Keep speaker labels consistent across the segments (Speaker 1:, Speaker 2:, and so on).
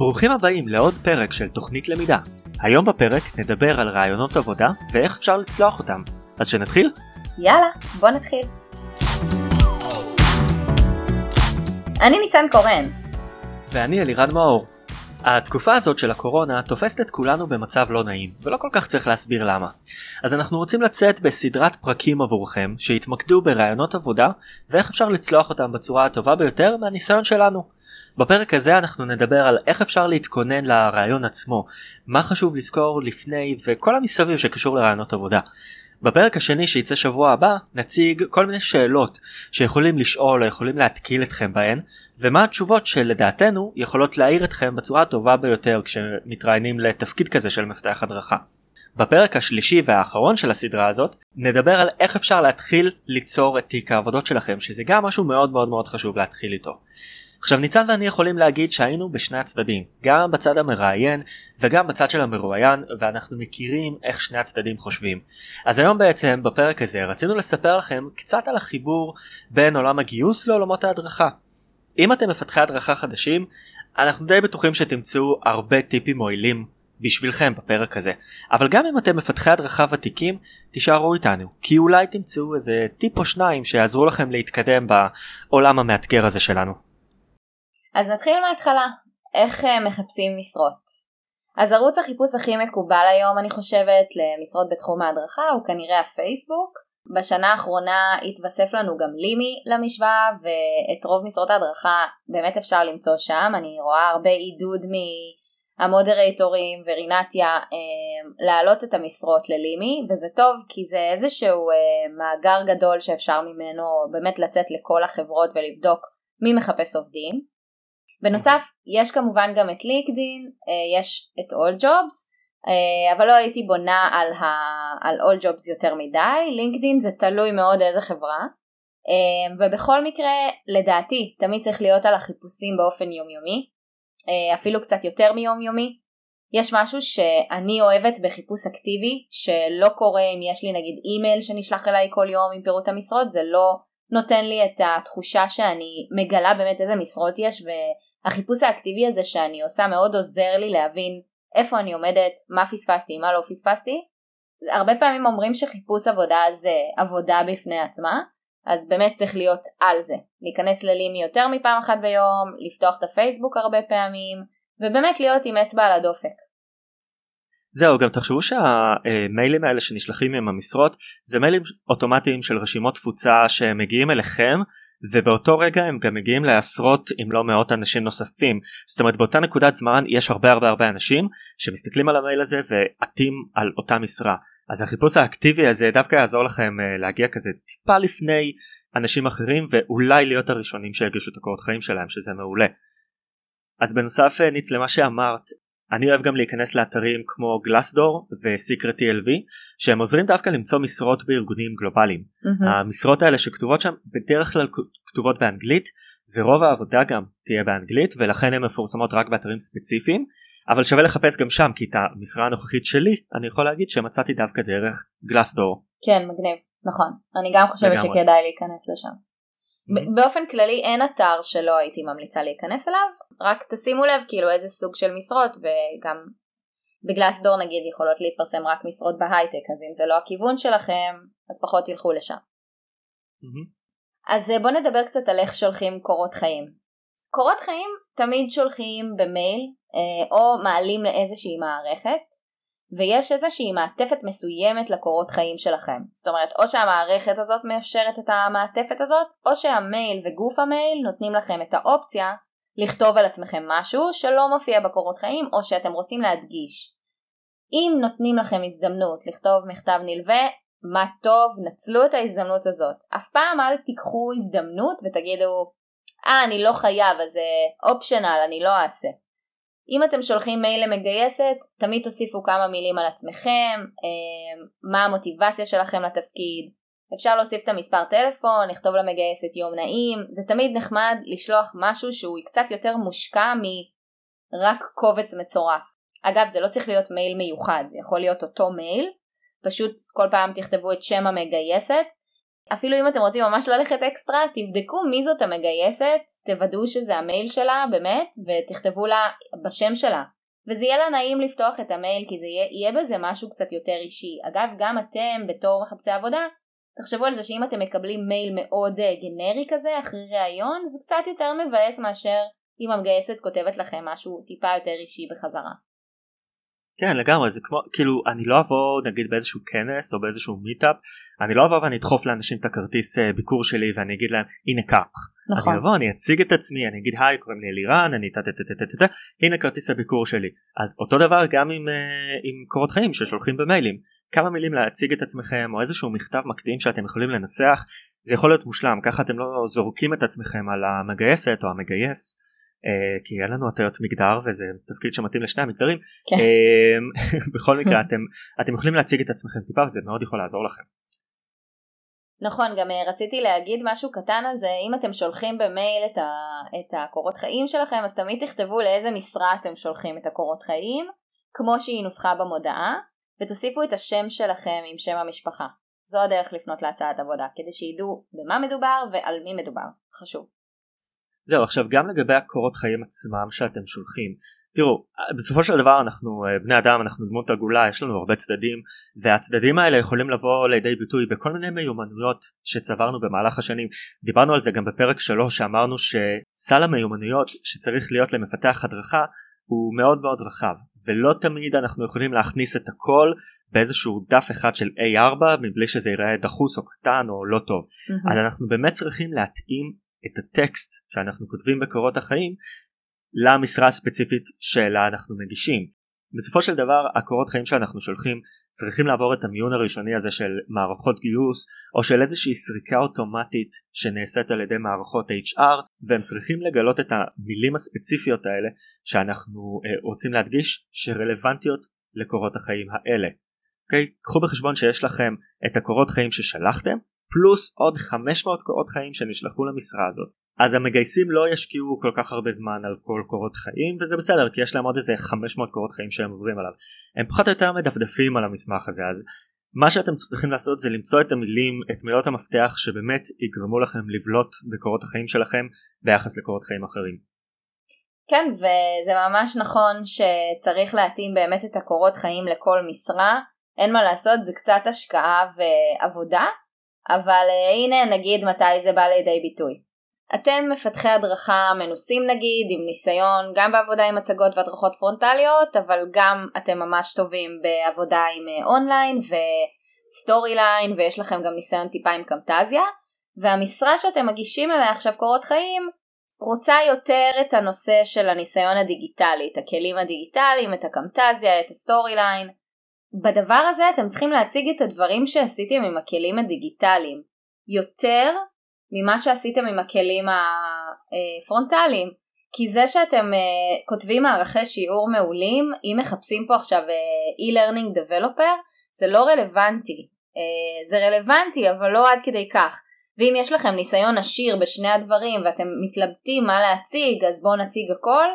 Speaker 1: ברוכים הבאים לעוד פרק של תוכנית למידה. היום בפרק נדבר על רעיונות עבודה ואיך אפשר לצלוח אותם. אז שנתחיל?
Speaker 2: יאללה, בוא נתחיל. אני ניצן קורן.
Speaker 1: ואני אלירן מאור. התקופה הזאת של הקורונה תופסת את כולנו במצב לא נעים, ולא כל כך צריך להסביר למה. אז אנחנו רוצים לצאת בסדרת פרקים עבורכם, שיתמקדו ברעיונות עבודה, ואיך אפשר לצלוח אותם בצורה הטובה ביותר מהניסיון שלנו. בפרק הזה אנחנו נדבר על איך אפשר להתכונן לרעיון עצמו, מה חשוב לזכור לפני וכל המסביב שקשור לרעיונות עבודה. בפרק השני שייצא שבוע הבא נציג כל מיני שאלות שיכולים לשאול או יכולים להתקיל אתכם בהן ומה התשובות שלדעתנו יכולות להעיר אתכם בצורה הטובה ביותר כשמתראיינים לתפקיד כזה של מפתח הדרכה. בפרק השלישי והאחרון של הסדרה הזאת נדבר על איך אפשר להתחיל ליצור את תיק העבודות שלכם שזה גם משהו מאוד מאוד מאוד חשוב להתחיל איתו. עכשיו ניצן ואני יכולים להגיד שהיינו בשני הצדדים גם בצד המראיין וגם בצד של המרואיין ואנחנו מכירים איך שני הצדדים חושבים אז היום בעצם בפרק הזה רצינו לספר לכם קצת על החיבור בין עולם הגיוס לעולמות ההדרכה. אם אתם מפתחי הדרכה חדשים אנחנו די בטוחים שתמצאו הרבה טיפים מועילים בשבילכם בפרק הזה אבל גם אם אתם מפתחי הדרכה ותיקים תישארו איתנו כי אולי תמצאו איזה טיפ או שניים שיעזרו לכם להתקדם בעולם המאתגר הזה שלנו.
Speaker 2: אז נתחיל מההתחלה, איך uh, מחפשים משרות. אז ערוץ החיפוש הכי מקובל היום אני חושבת למשרות בתחום ההדרכה הוא כנראה הפייסבוק. בשנה האחרונה התווסף לנו גם לימי למשוואה ואת רוב משרות ההדרכה באמת אפשר למצוא שם, אני רואה הרבה עידוד מהמודרטורים ורינתיה אה, להעלות את המשרות ללימי וזה טוב כי זה איזשהו אה, מאגר גדול שאפשר ממנו באמת לצאת לכל החברות ולבדוק מי מחפש עובדים. בנוסף יש כמובן גם את לינקדין, אה, יש את Jobs, אה, אבל לא הייתי בונה על, ה, על All Jobs יותר מדי, לינקדין זה תלוי מאוד איזה חברה, אה, ובכל מקרה לדעתי תמיד צריך להיות על החיפושים באופן יומיומי, אפילו קצת יותר מיומיומי. יש משהו שאני אוהבת בחיפוש אקטיבי שלא קורה אם יש לי נגיד אימייל שנשלח אליי כל יום עם פירוט המשרות. זה לא נותן לי את התחושה שאני מגלה באמת איזה משרות יש. החיפוש האקטיבי הזה שאני עושה מאוד עוזר לי להבין איפה אני עומדת, מה פספסתי, מה לא פספסתי. הרבה פעמים אומרים שחיפוש עבודה זה עבודה בפני עצמה, אז באמת צריך להיות על זה. להיכנס ללימי יותר מפעם אחת ביום, לפתוח את הפייסבוק הרבה פעמים, ובאמת להיות עם אצבע על הדופק.
Speaker 1: זהו גם תחשבו שהמיילים האלה שנשלחים עם המשרות זה מיילים אוטומטיים של רשימות תפוצה שמגיעים אליכם ובאותו רגע הם גם מגיעים לעשרות אם לא מאות אנשים נוספים זאת אומרת באותה נקודת זמן יש הרבה הרבה הרבה אנשים שמסתכלים על המייל הזה ועטים על אותה משרה אז החיפוש האקטיבי הזה דווקא יעזור לכם uh, להגיע כזה טיפה לפני אנשים אחרים ואולי להיות הראשונים שיגישו את הקורות חיים שלהם שזה מעולה. אז בנוסף אה, ניץ למה שאמרת אני אוהב גם להיכנס לאתרים כמו גלאסדור וסיקרט TLV שהם עוזרים דווקא למצוא משרות בארגונים גלובליים. Mm-hmm. המשרות האלה שכתובות שם בדרך כלל כתובות באנגלית ורוב העבודה גם תהיה באנגלית ולכן הן מפורסמות רק באתרים ספציפיים אבל שווה לחפש גם שם כי את המשרה הנוכחית שלי אני יכול להגיד שמצאתי דווקא דרך גלאסדור.
Speaker 2: כן מגניב נכון אני גם חושבת לגמרי. שכדאי להיכנס לשם. Mm-hmm. באופן כללי אין אתר שלא הייתי ממליצה להיכנס אליו רק תשימו לב כאילו איזה סוג של משרות וגם בגלאסדור נגיד יכולות להתפרסם רק משרות בהייטק אז אם זה לא הכיוון שלכם אז פחות תלכו לשם. Mm-hmm. אז אה, בואו נדבר קצת על איך שולחים קורות חיים. קורות חיים תמיד שולחים במייל אה, או מעלים לאיזושהי מערכת ויש איזושהי מעטפת מסוימת לקורות חיים שלכם. זאת אומרת או שהמערכת הזאת מאפשרת את המעטפת הזאת או שהמייל וגוף המייל נותנים לכם את האופציה לכתוב על עצמכם משהו שלא מופיע בקורות חיים או שאתם רוצים להדגיש. אם נותנים לכם הזדמנות לכתוב מכתב נלווה, מה טוב, נצלו את ההזדמנות הזאת. אף פעם אל תיקחו הזדמנות ותגידו, אה, אני לא חייב, אז זה אופשיונל, אני לא אעשה. אם אתם שולחים מייל למגייסת, תמיד תוסיפו כמה מילים על עצמכם, אה, מה המוטיבציה שלכם לתפקיד, אפשר להוסיף את המספר טלפון, לכתוב למגייסת יום נעים, זה תמיד נחמד לשלוח משהו שהוא קצת יותר מושקע מרק קובץ מצורף. אגב זה לא צריך להיות מייל מיוחד, זה יכול להיות אותו מייל, פשוט כל פעם תכתבו את שם המגייסת. אפילו אם אתם רוצים ממש ללכת אקסטרה, תבדקו מי זאת המגייסת, תוודאו שזה המייל שלה באמת, ותכתבו לה בשם שלה. וזה יהיה לה נעים לפתוח את המייל כי זה יהיה, יהיה בזה משהו קצת יותר אישי. אגב, גם אתם בתור מחפשי עבודה, תחשבו על זה שאם אתם מקבלים מייל מאוד אה, גנרי כזה אחרי ראיון, זה קצת יותר מבאס מאשר אם המגייסת כותבת לכם משהו טיפה יותר אישי בחזרה.
Speaker 1: כן לגמרי זה כמו כאילו אני לא אבוא נגיד באיזשהו כנס או באיזשהו מיטאפ אני לא אבוא ואני אדחוף לאנשים את הכרטיס אה, ביקור שלי ואני אגיד להם הנה קח. נכון. אני אבוא אני אציג את עצמי אני אגיד היי קוראים לי אלירן אני טה טה טה טה טה טה הנה כרטיס הביקור שלי אז אותו דבר גם עם, אה, עם קורות חיים ששולחים במיילים כמה מילים להציג את עצמכם או איזשהו מכתב מקדים שאתם יכולים לנסח זה יכול להיות מושלם ככה אתם לא זורקים את עצמכם על המגייסת או המגייס. Uh, כי אין לנו הטיות מגדר וזה תפקיד שמתאים לשני המגדרים כן. uh, בכל מקרה אתם אתם יכולים להציג את עצמכם טיפה וזה מאוד יכול לעזור לכם.
Speaker 2: נכון גם אה, רציתי להגיד משהו קטן על זה אם אתם שולחים במייל את, ה, את הקורות חיים שלכם אז תמיד תכתבו לאיזה משרה אתם שולחים את הקורות חיים כמו שהיא נוסחה במודעה ותוסיפו את השם שלכם עם שם המשפחה. זו הדרך לפנות להצעת עבודה כדי שידעו במה מדובר ועל מי מדובר. חשוב.
Speaker 1: זהו עכשיו גם לגבי הקורות חיים עצמם שאתם שולחים תראו בסופו של דבר אנחנו אה, בני אדם אנחנו דמות עגולה יש לנו הרבה צדדים והצדדים האלה יכולים לבוא לידי ביטוי בכל מיני מיומנויות שצברנו במהלך השנים דיברנו על זה גם בפרק 3 שאמרנו שסל המיומנויות שצריך להיות למפתח הדרכה הוא מאוד מאוד רחב ולא תמיד אנחנו יכולים להכניס את הכל באיזשהו דף אחד של A4 מבלי שזה ייראה דחוס או קטן או לא טוב mm-hmm. אז אנחנו באמת צריכים להתאים את הטקסט שאנחנו כותבים בקורות החיים למשרה הספציפית שאלה אנחנו מגישים. בסופו של דבר הקורות חיים שאנחנו שולחים צריכים לעבור את המיון הראשוני הזה של מערכות גיוס או של איזושהי סריקה אוטומטית שנעשית על ידי מערכות HR והם צריכים לגלות את המילים הספציפיות האלה שאנחנו uh, רוצים להדגיש שרלוונטיות לקורות החיים האלה. אוקיי? קחו בחשבון שיש לכם את הקורות חיים ששלחתם פלוס עוד 500 קורות חיים שנשלחו למשרה הזאת אז המגייסים לא ישקיעו כל כך הרבה זמן על כל קורות חיים וזה בסדר כי יש להם עוד איזה 500 קורות חיים שהם עוברים עליו הם פחות או יותר מדפדפים על המסמך הזה אז מה שאתם צריכים לעשות זה למצוא את המילים את מילות המפתח שבאמת יגרמו לכם לבלוט בקורות החיים שלכם ביחס לקורות חיים אחרים.
Speaker 2: כן וזה ממש נכון שצריך להתאים באמת את הקורות חיים לכל משרה אין מה לעשות זה קצת השקעה ועבודה אבל אה, הנה נגיד מתי זה בא לידי ביטוי. אתם מפתחי הדרכה מנוסים נגיד עם ניסיון גם בעבודה עם הצגות והדרכות פרונטליות אבל גם אתם ממש טובים בעבודה עם אה, online ו Storyline ויש לכם גם ניסיון טיפה עם Camtasia. והמשרה שאתם מגישים אליה עכשיו קורות חיים רוצה יותר את הנושא של הניסיון הדיגיטלי, את הכלים הדיגיטליים, את ה Camtasia, את ה Storyline. בדבר הזה אתם צריכים להציג את הדברים שעשיתם עם הכלים הדיגיטליים. יותר ממה שעשיתם עם הכלים הפרונטליים. כי זה שאתם אה, כותבים מערכי שיעור מעולים אם מחפשים פה עכשיו אה, e-learning developer זה לא רלוונטי. uh, זה רלוונטי אבל לא עד כדי כך. ואם יש לכם ניסיון עשיר בשני הדברים ואתם מתלבטים מה להציג אז בואו נציג הכל.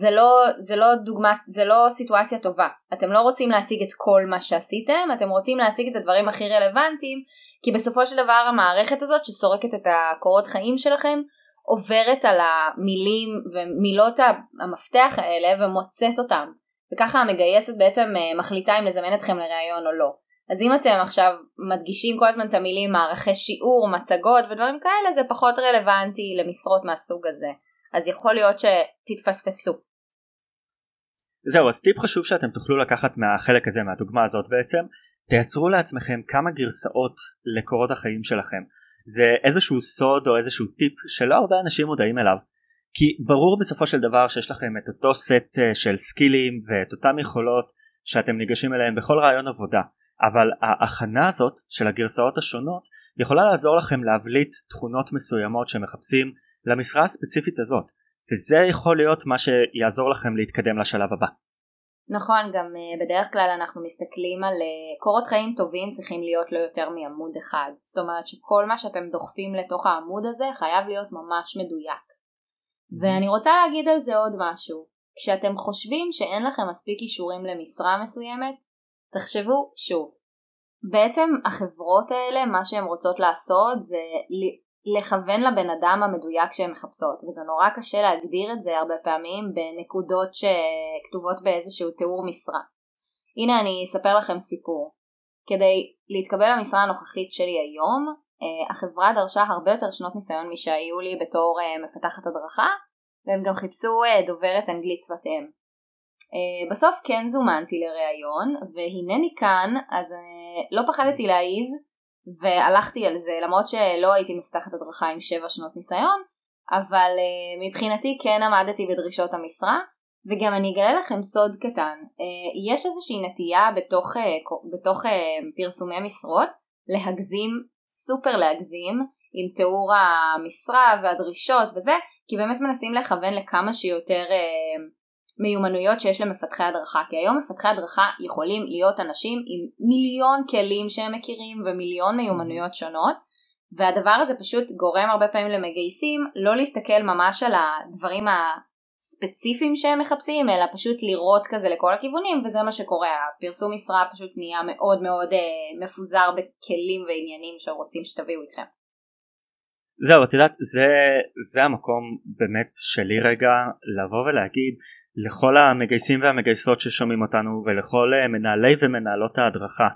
Speaker 2: זה לא, זה לא דוגמה, זה לא סיטואציה טובה. אתם לא רוצים להציג את כל מה שעשיתם, אתם רוצים להציג את הדברים הכי רלוונטיים, כי בסופו של דבר המערכת הזאת שסורקת את הקורות חיים שלכם, עוברת על המילים ומילות המפתח האלה ומוצאת אותם. וככה המגייסת בעצם אה, מחליטה אם לזמן אתכם לראיון או לא. אז אם אתם עכשיו מדגישים כל הזמן את המילים מערכי שיעור, מצגות ודברים כאלה, זה פחות רלוונטי למשרות מהסוג הזה. אז יכול להיות שתתפספסו.
Speaker 1: זהו אז טיפ חשוב שאתם תוכלו לקחת מהחלק הזה מהדוגמה הזאת בעצם תייצרו לעצמכם כמה גרסאות לקורות החיים שלכם. זה איזשהו סוד או איזשהו טיפ שלא הרבה אנשים מודעים אליו. כי ברור בסופו של דבר שיש לכם את אותו סט אה, של סקילים ואת אותם יכולות שאתם ניגשים אליהם בכל רעיון עבודה. אבל ההכנה הזאת של הגרסאות השונות יכולה לעזור לכם להבליט תכונות מסוימות שמחפשים למשרה הספציפית הזאת. וזה יכול להיות מה שיעזור לכם להתקדם לשלב הבא.
Speaker 2: נכון, גם uh, בדרך כלל אנחנו מסתכלים על uh, קורות חיים טובים צריכים להיות לא יותר מעמוד אחד. זאת אומרת שכל מה שאתם דוחפים לתוך העמוד הזה חייב להיות ממש מדויק. ואני רוצה להגיד על זה עוד משהו. כשאתם חושבים שאין לכם מספיק אישורים למשרה מסוימת, תחשבו שוב. בעצם החברות האלה מה שהן רוצות לעשות זה לכוון לבן אדם המדויק שהן מחפשות וזה נורא קשה להגדיר את זה הרבה פעמים בנקודות שכתובות באיזשהו תיאור משרה. הנה אני אספר לכם סיפור. כדי להתקבל למשרה הנוכחית שלי היום אה, החברה דרשה הרבה יותר שנות ניסיון משהיו לי בתור אה, מפתחת הדרכה והם גם חיפשו אה, דוברת אנגלית שפת אם. בסוף כן זומנתי לראיון והנני כאן אז לא פחדתי להעיז והלכתי על זה למרות שלא הייתי מפתחת הדרכה עם 7 שנות ניסיון אבל מבחינתי כן עמדתי בדרישות המשרה וגם אני אגלה לכם סוד קטן יש איזושהי נטייה בתוך, בתוך פרסומי משרות להגזים סופר להגזים עם תיאור המשרה והדרישות וזה, כי באמת מנסים לכוון לכמה שיותר אה, מיומנויות שיש למפתחי הדרכה, כי היום מפתחי הדרכה יכולים להיות אנשים עם מיליון כלים שהם מכירים ומיליון מיומנויות שונות, והדבר הזה פשוט גורם הרבה פעמים למגייסים לא להסתכל ממש על הדברים הספציפיים שהם מחפשים, אלא פשוט לראות כזה לכל הכיוונים, וזה מה שקורה, הפרסום משרה פשוט נהיה מאוד מאוד אה, מפוזר בכלים ועניינים שרוצים שתביאו איתכם.
Speaker 1: זהו, את יודעת, זה, זה המקום באמת שלי רגע לבוא ולהגיד לכל המגייסים והמגייסות ששומעים אותנו ולכל אה, מנהלי ומנהלות ההדרכה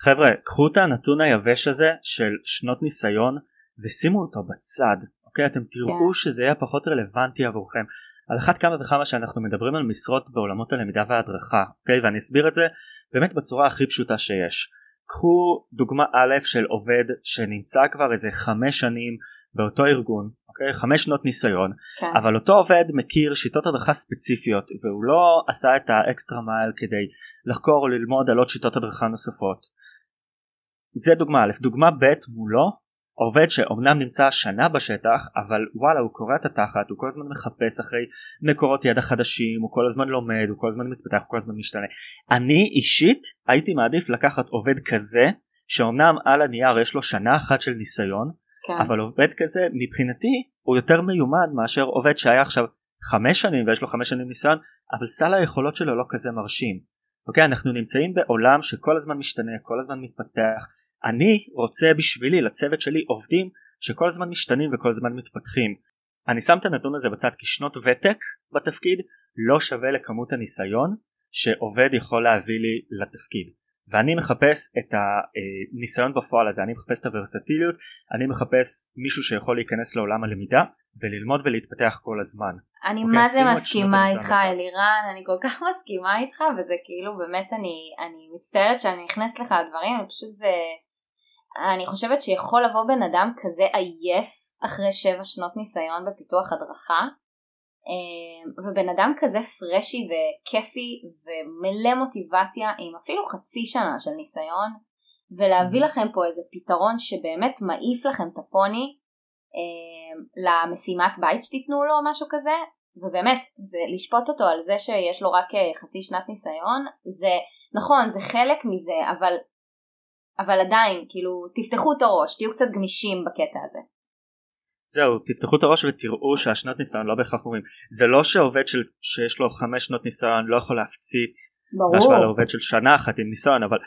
Speaker 1: חבר'ה, קחו את הנתון היבש הזה של שנות ניסיון ושימו אותו בצד אוקיי אתם תראו. כן. שזה יהיה פחות רלוונטי עבורכם על אחת כמה וכמה שאנחנו מדברים על משרות בעולמות הלמידה וההדרכה אוקיי ואני אסביר את זה באמת בצורה הכי פשוטה שיש קחו דוגמה א' של עובד שנמצא כבר איזה חמש שנים באותו ארגון אוקיי? חמש שנות ניסיון כן. אבל אותו עובד מכיר שיטות הדרכה ספציפיות והוא לא עשה את האקסטרה מייל כדי לחקור או ללמוד על עוד שיטות הדרכה נוספות. זה דוגמה א' דוגמה ב' מולו עובד שאומנם נמצא שנה בשטח אבל וואלה הוא קורע את התחת הוא כל הזמן מחפש אחרי מקורות ידע חדשים הוא כל הזמן לומד הוא כל הזמן מתפתח הוא כל הזמן משתנה. אני אישית הייתי מעדיף לקחת עובד כזה שאומנם על הנייר יש לו שנה אחת של ניסיון כן. אבל עובד כזה מבחינתי הוא יותר מיומן מאשר עובד שהיה עכשיו חמש שנים ויש לו חמש שנים ניסיון אבל סל היכולות שלו לא כזה מרשים אוקיי אנחנו נמצאים בעולם שכל הזמן משתנה כל הזמן מתפתח אני רוצה בשבילי לצוות שלי עובדים שכל הזמן משתנים וכל הזמן מתפתחים. אני שם את הנתון הזה בצד כי שנות ותק בתפקיד לא שווה לכמות הניסיון שעובד יכול להביא לי לתפקיד. ואני מחפש את הניסיון בפועל הזה, אני מחפש את הוורסטיליות, אני מחפש מישהו שיכול להיכנס לעולם הלמידה וללמוד ולהתפתח כל הזמן.
Speaker 2: אני okay, אוקיי? מה זה מסכימה איתך אלירן, אני כל כך מסכימה איתך וזה כאילו באמת אני, אני מצטערת שאני נכנסת לך לדברים, פשוט זה אני חושבת שיכול לבוא בן אדם כזה עייף אחרי שבע שנות ניסיון בפיתוח הדרכה ובן אדם כזה פרשי וכיפי ומלא מוטיבציה עם אפילו חצי שנה של ניסיון ולהביא mm-hmm. לכם פה איזה פתרון שבאמת מעיף לכם את הפוני אמ, למשימת בית שתיתנו לו או משהו כזה ובאמת זה לשפוט אותו על זה שיש לו רק אה, חצי שנת ניסיון זה נכון זה חלק מזה אבל אבל עדיין, כאילו, תפתחו את הראש, תהיו קצת גמישים בקטע הזה.
Speaker 1: זהו, תפתחו את הראש ותראו שהשנות ניסיון לא בהכרח אומרים. זה לא שעובד של, שיש לו חמש שנות ניסיון לא יכול להפציץ. ברור. בהשוואה לעובד של שנה אחת עם ניסיון, אבל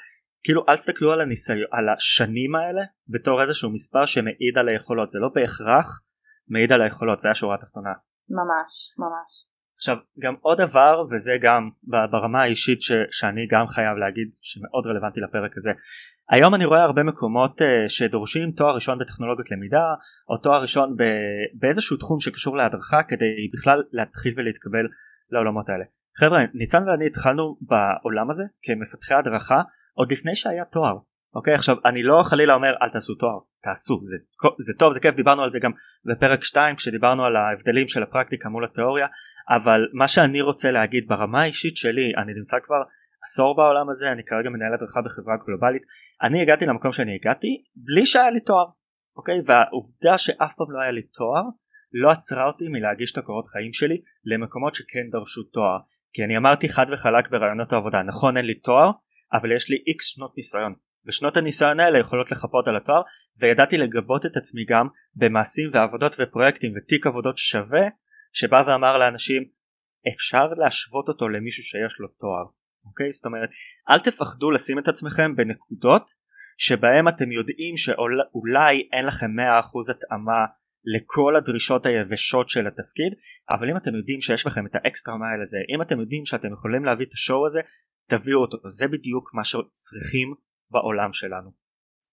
Speaker 1: כאילו אל תסתכלו על, הניסיון, על השנים האלה בתור איזשהו מספר שמעיד על היכולות, זה לא בהכרח מעיד על היכולות, זה השורה התחתונה.
Speaker 2: ממש, ממש.
Speaker 1: עכשיו גם עוד דבר וזה גם ברמה האישית ש, שאני גם חייב להגיד שמאוד רלוונטי לפרק הזה היום אני רואה הרבה מקומות uh, שדורשים תואר ראשון בטכנולוגיות למידה או תואר ראשון באיזשהו תחום שקשור להדרכה כדי בכלל להתחיל ולהתקבל לעולמות האלה. חבר'ה ניצן ואני התחלנו בעולם הזה כמפתחי הדרכה עוד לפני שהיה תואר. אוקיי עכשיו אני לא חלילה אומר אל תעשו תואר. תעשו זה, זה טוב זה כיף דיברנו על זה גם בפרק 2 כשדיברנו על ההבדלים של הפרקטיקה מול התיאוריה אבל מה שאני רוצה להגיד ברמה האישית שלי אני נמצא כבר עשור בעולם הזה אני כרגע מנהל הדרכה בחברה גלובלית אני הגעתי למקום שאני הגעתי בלי שהיה לי תואר אוקיי? והעובדה שאף פעם לא היה לי תואר לא עצרה אותי מלהגיש את הקורות חיים שלי למקומות שכן דרשו תואר. כי אני אמרתי חד וחלק ברעיונות העבודה נכון אין לי תואר אבל יש לי איקס שנות ניסיון ושנות הניסיון האלה יכולות לחפות על התואר וידעתי לגבות את עצמי גם במעשים ועבודות ופרויקטים ותיק עבודות שווה שבא ואמר לאנשים אפשר להשוות אותו למישהו שיש לו תואר. אוקיי? זאת אומרת אל תפחדו לשים את עצמכם בנקודות שבהם אתם יודעים שאולי אין לכם 100% התאמה לכל הדרישות היבשות של התפקיד אבל אם אתם יודעים שיש לכם את האקסטרה מייל הזה אם אתם יודעים שאתם יכולים להביא את השואו הזה תביאו אותו. זה בדיוק מה שצריכים בעולם שלנו.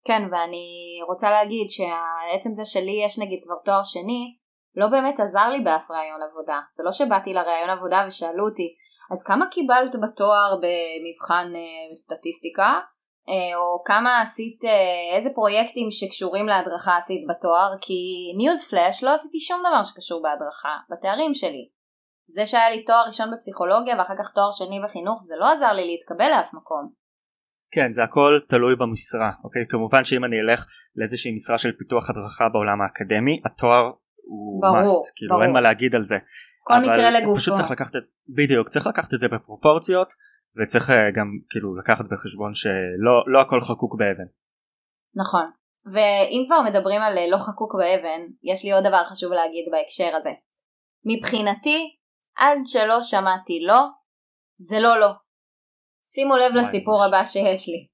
Speaker 2: כן ואני רוצה להגיד שעצם זה שלי יש נגיד כבר תואר שני לא באמת עזר לי באף ראיון עבודה זה לא שבאתי לראיון עבודה ושאלו אותי אז כמה קיבלת בתואר במבחן אה, סטטיסטיקה אה, או כמה עשית, אה, איזה פרויקטים שקשורים להדרכה עשית בתואר, כי ניוז פלאש לא עשיתי שום דבר שקשור בהדרכה, בתארים שלי. זה שהיה לי תואר ראשון בפסיכולוגיה ואחר כך תואר שני בחינוך זה לא עזר לי להתקבל לאף מקום.
Speaker 1: כן זה הכל תלוי במשרה אוקיי כמובן שאם אני אלך לאיזושהי משרה של פיתוח הדרכה בעולם האקדמי התואר הוא ברור, must כאילו ברור. אין מה להגיד על זה.
Speaker 2: כל מקרה לגופו.
Speaker 1: פשוט צריך לקחת את, בדיוק צריך לקחת את זה בפרופורציות וצריך אה, גם כאילו לקחת בחשבון שלא לא הכל חקוק באבן.
Speaker 2: נכון ואם כבר מדברים על אה, לא חקוק באבן יש לי עוד דבר חשוב להגיד בהקשר הזה. מבחינתי עד שלא שמעתי לא זה לא לא. שימו לב לסיפור הבא שיש לי.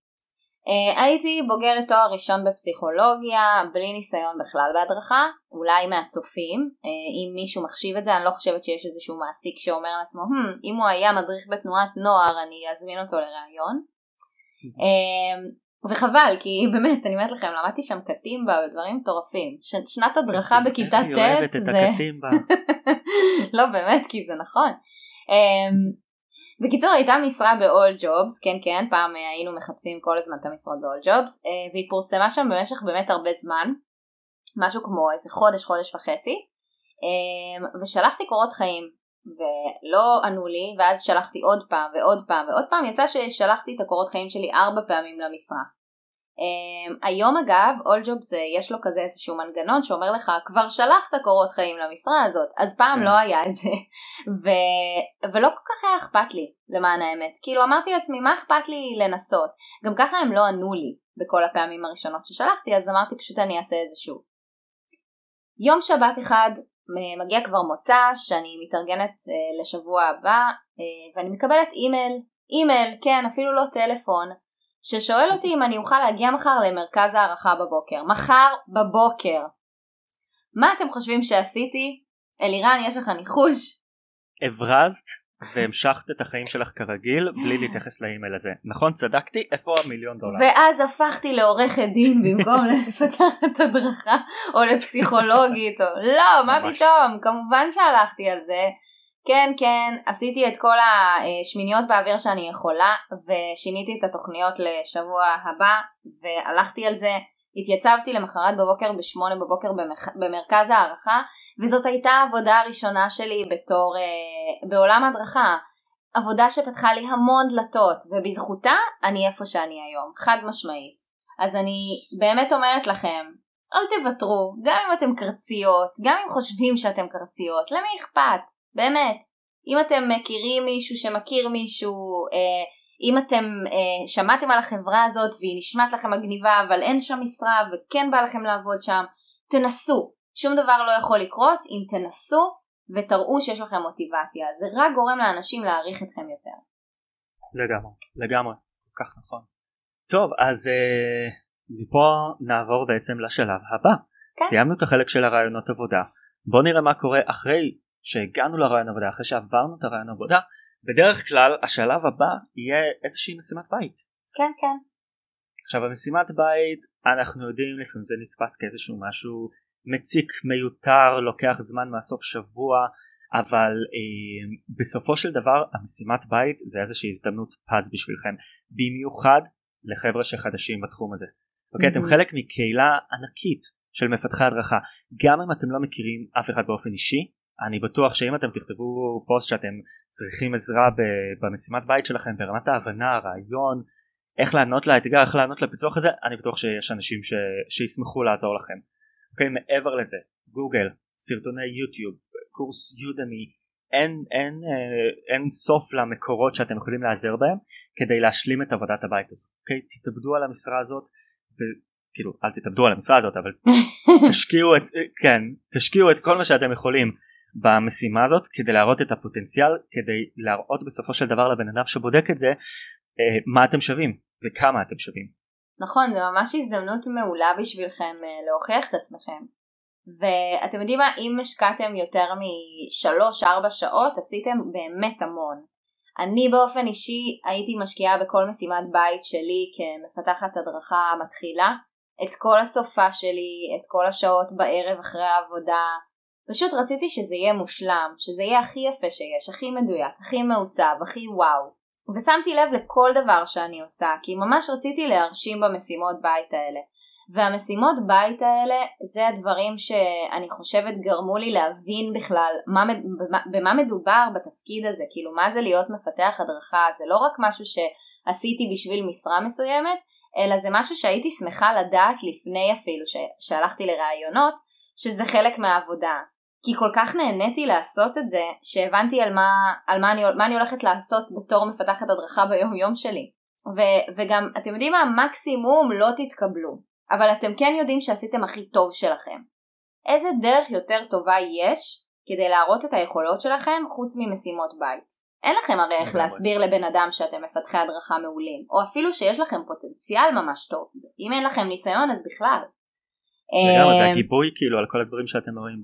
Speaker 2: Uh, הייתי בוגרת תואר ראשון בפסיכולוגיה, בלי ניסיון בכלל בהדרכה, אולי מהצופים, uh, אם מישהו מחשיב את זה, אני לא חושבת שיש איזשהו מעסיק שאומר לעצמו, hmm, אם הוא היה מדריך בתנועת נוער אני אזמין אותו לראיון. Uh, וחבל, כי באמת, אני אומרת לכם, למדתי שם קטימבה ודברים מטורפים. ש- שנת הדרכה בכיתה ט'
Speaker 1: זה... איך היא אוהבת את הקטימבה.
Speaker 2: לא, באמת, כי זה נכון. Um, בקיצור הייתה משרה ב-all jobs, כן כן, פעם אה, היינו מחפשים כל הזמן את המשרות ב-all jobs, אה, והיא פורסמה שם במשך באמת הרבה זמן, משהו כמו איזה חודש, חודש וחצי, אה, ושלחתי קורות חיים, ולא ענו לי, ואז שלחתי עוד פעם ועוד פעם ועוד פעם, יצא ששלחתי את הקורות חיים שלי ארבע פעמים למשרה. Um, היום אגב, אולג'ובס יש לו כזה איזשהו מנגנון שאומר לך כבר שלחת קורות חיים למשרה הזאת, אז פעם כן. לא היה את זה, ו... ולא כל כך היה אכפת לי למען האמת, כאילו אמרתי לעצמי מה אכפת לי לנסות, גם ככה הם לא ענו לי בכל הפעמים הראשונות ששלחתי, אז אמרתי פשוט אני אעשה את זה שוב. יום שבת אחד מגיע כבר מוצא שאני מתארגנת uh, לשבוע הבא uh, ואני מקבלת אימייל, אימייל, כן אפילו לא טלפון, ששואל אותי אם אני אוכל להגיע מחר למרכז הערכה בבוקר. מחר בבוקר. מה אתם חושבים שעשיתי? אלירן, יש לך ניחוש?
Speaker 1: הברזת והמשכת את החיים שלך כרגיל בלי להתייחס לאימייל הזה. נכון צדקתי? איפה המיליון דולר?
Speaker 2: ואז הפכתי לעורכת דין במקום לפתח את הדרכה או לפסיכולוגית או לא מה פתאום כמובן שהלכתי על זה כן כן עשיתי את כל השמיניות באוויר שאני יכולה ושיניתי את התוכניות לשבוע הבא והלכתי על זה. התייצבתי למחרת בבוקר בשמונה בבוקר במח... במרכז הערכה וזאת הייתה העבודה הראשונה שלי בתור אה, בעולם הדרכה עבודה שפתחה לי המון דלתות ובזכותה אני איפה שאני היום חד משמעית. אז אני באמת אומרת לכם אל תוותרו גם אם אתם קרציות גם אם חושבים שאתם קרציות למי אכפת באמת, אם אתם מכירים מישהו שמכיר מישהו, אה, אם אתם אה, שמעתם על החברה הזאת והיא נשמעת לכם מגניבה אבל אין שם משרה וכן בא לכם לעבוד שם, תנסו. שום דבר לא יכול לקרות אם תנסו ותראו שיש לכם מוטיבציה. זה רק גורם לאנשים להעריך אתכם יותר.
Speaker 1: לגמרי, לגמרי, כל כך נכון. טוב, אז אה, מפה נעבור בעצם לשלב הבא. כן. סיימנו את החלק של הרעיונות עבודה. בואו נראה מה קורה אחרי שהגענו לרעיון עבודה אחרי שעברנו את הרעיון עבודה בדרך כלל השלב הבא יהיה איזושהי משימת בית.
Speaker 2: כן כן.
Speaker 1: עכשיו המשימת בית אנחנו יודעים לפעמים זה נתפס כאיזשהו משהו מציק מיותר לוקח זמן מהסוף שבוע אבל אה, בסופו של דבר המשימת בית זה איזושהי הזדמנות פז בשבילכם במיוחד לחבר'ה שחדשים בתחום הזה. אוקיי mm-hmm. אתם חלק מקהילה ענקית של מפתחי הדרכה גם אם אתם לא מכירים אף אחד באופן אישי אני בטוח שאם אתם תכתבו פוסט שאתם צריכים עזרה במשימת בית שלכם ברמת ההבנה הרעיון איך לענות לאתגר איך לענות לפיצוח הזה אני בטוח שיש אנשים ש... שישמחו לעזור לכם. אוקיי okay, מעבר לזה גוגל סרטוני יוטיוב קורס יודמי אין, אין, אה, אין סוף למקורות שאתם יכולים להיעזר בהם כדי להשלים את עבודת הבית הזאת. אוקיי okay? תתאבדו על המשרה הזאת וכאילו אל תתאבדו על המשרה הזאת אבל תשקיעו את כן תשקיעו את כל מה שאתם יכולים במשימה הזאת כדי להראות את הפוטנציאל כדי להראות בסופו של דבר לבן אדם שבודק את זה אה, מה אתם שווים וכמה אתם שווים.
Speaker 2: נכון, זו ממש הזדמנות מעולה בשבילכם אה, להוכיח את עצמכם. ואתם יודעים מה, אם השקעתם יותר משלוש-ארבע שעות, עשיתם באמת המון. אני באופן אישי הייתי משקיעה בכל משימת בית שלי כמפתחת הדרכה מתחילה, את כל הסופה שלי, את כל השעות בערב אחרי העבודה, פשוט רציתי שזה יהיה מושלם, שזה יהיה הכי יפה שיש, הכי מדויק, הכי מעוצב, הכי וואו. ושמתי לב לכל דבר שאני עושה, כי ממש רציתי להרשים במשימות בית האלה. והמשימות בית האלה זה הדברים שאני חושבת גרמו לי להבין בכלל מה, במה, במה מדובר בתפקיד הזה, כאילו מה זה להיות מפתח הדרכה, זה לא רק משהו שעשיתי בשביל משרה מסוימת, אלא זה משהו שהייתי שמחה לדעת לפני אפילו שהלכתי לראיונות, שזה חלק מהעבודה. כי כל כך נהניתי לעשות את זה, שהבנתי על מה, על מה, אני, מה אני הולכת לעשות בתור מפתחת הדרכה ביום יום שלי. ו, וגם, אתם יודעים מה? מקסימום לא תתקבלו, אבל אתם כן יודעים שעשיתם הכי טוב שלכם. איזה דרך יותר טובה יש כדי להראות את היכולות שלכם חוץ ממשימות בית? אין לכם הרי איך להסביר לבן אדם שאתם מפתחי הדרכה מעולים, או אפילו שיש לכם פוטנציאל ממש טוב. אם אין לכם ניסיון אז בכלל.
Speaker 1: וגם זה אמ, הגיבוי כאילו על כל הדברים שאתם רואים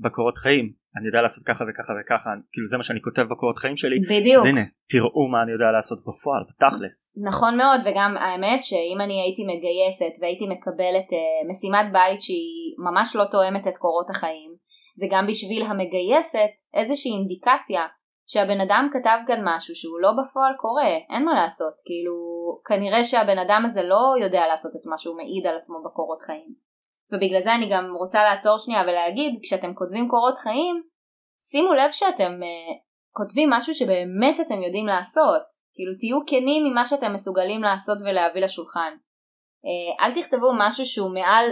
Speaker 1: בקורות חיים. אני יודע לעשות ככה וככה וככה כאילו זה מה שאני כותב בקורות חיים שלי.
Speaker 2: בדיוק.
Speaker 1: אז הנה תראו מה אני יודע לעשות בפועל בתכלס.
Speaker 2: נכון מאוד וגם האמת שאם אני הייתי מגייסת והייתי מקבלת uh, משימת בית שהיא ממש לא תואמת את קורות החיים זה גם בשביל המגייסת איזושהי אינדיקציה שהבן אדם כתב כאן משהו שהוא לא בפועל קורה אין מה לעשות כאילו כנראה שהבן אדם הזה לא יודע לעשות את מה שהוא מעיד על עצמו בקורות חיים ובגלל זה אני גם רוצה לעצור שנייה ולהגיד, כשאתם כותבים קורות חיים, שימו לב שאתם uh, כותבים משהו שבאמת אתם יודעים לעשות. כאילו תהיו כנים ממה שאתם מסוגלים לעשות ולהביא לשולחן. Uh, אל תכתבו משהו שהוא מעל,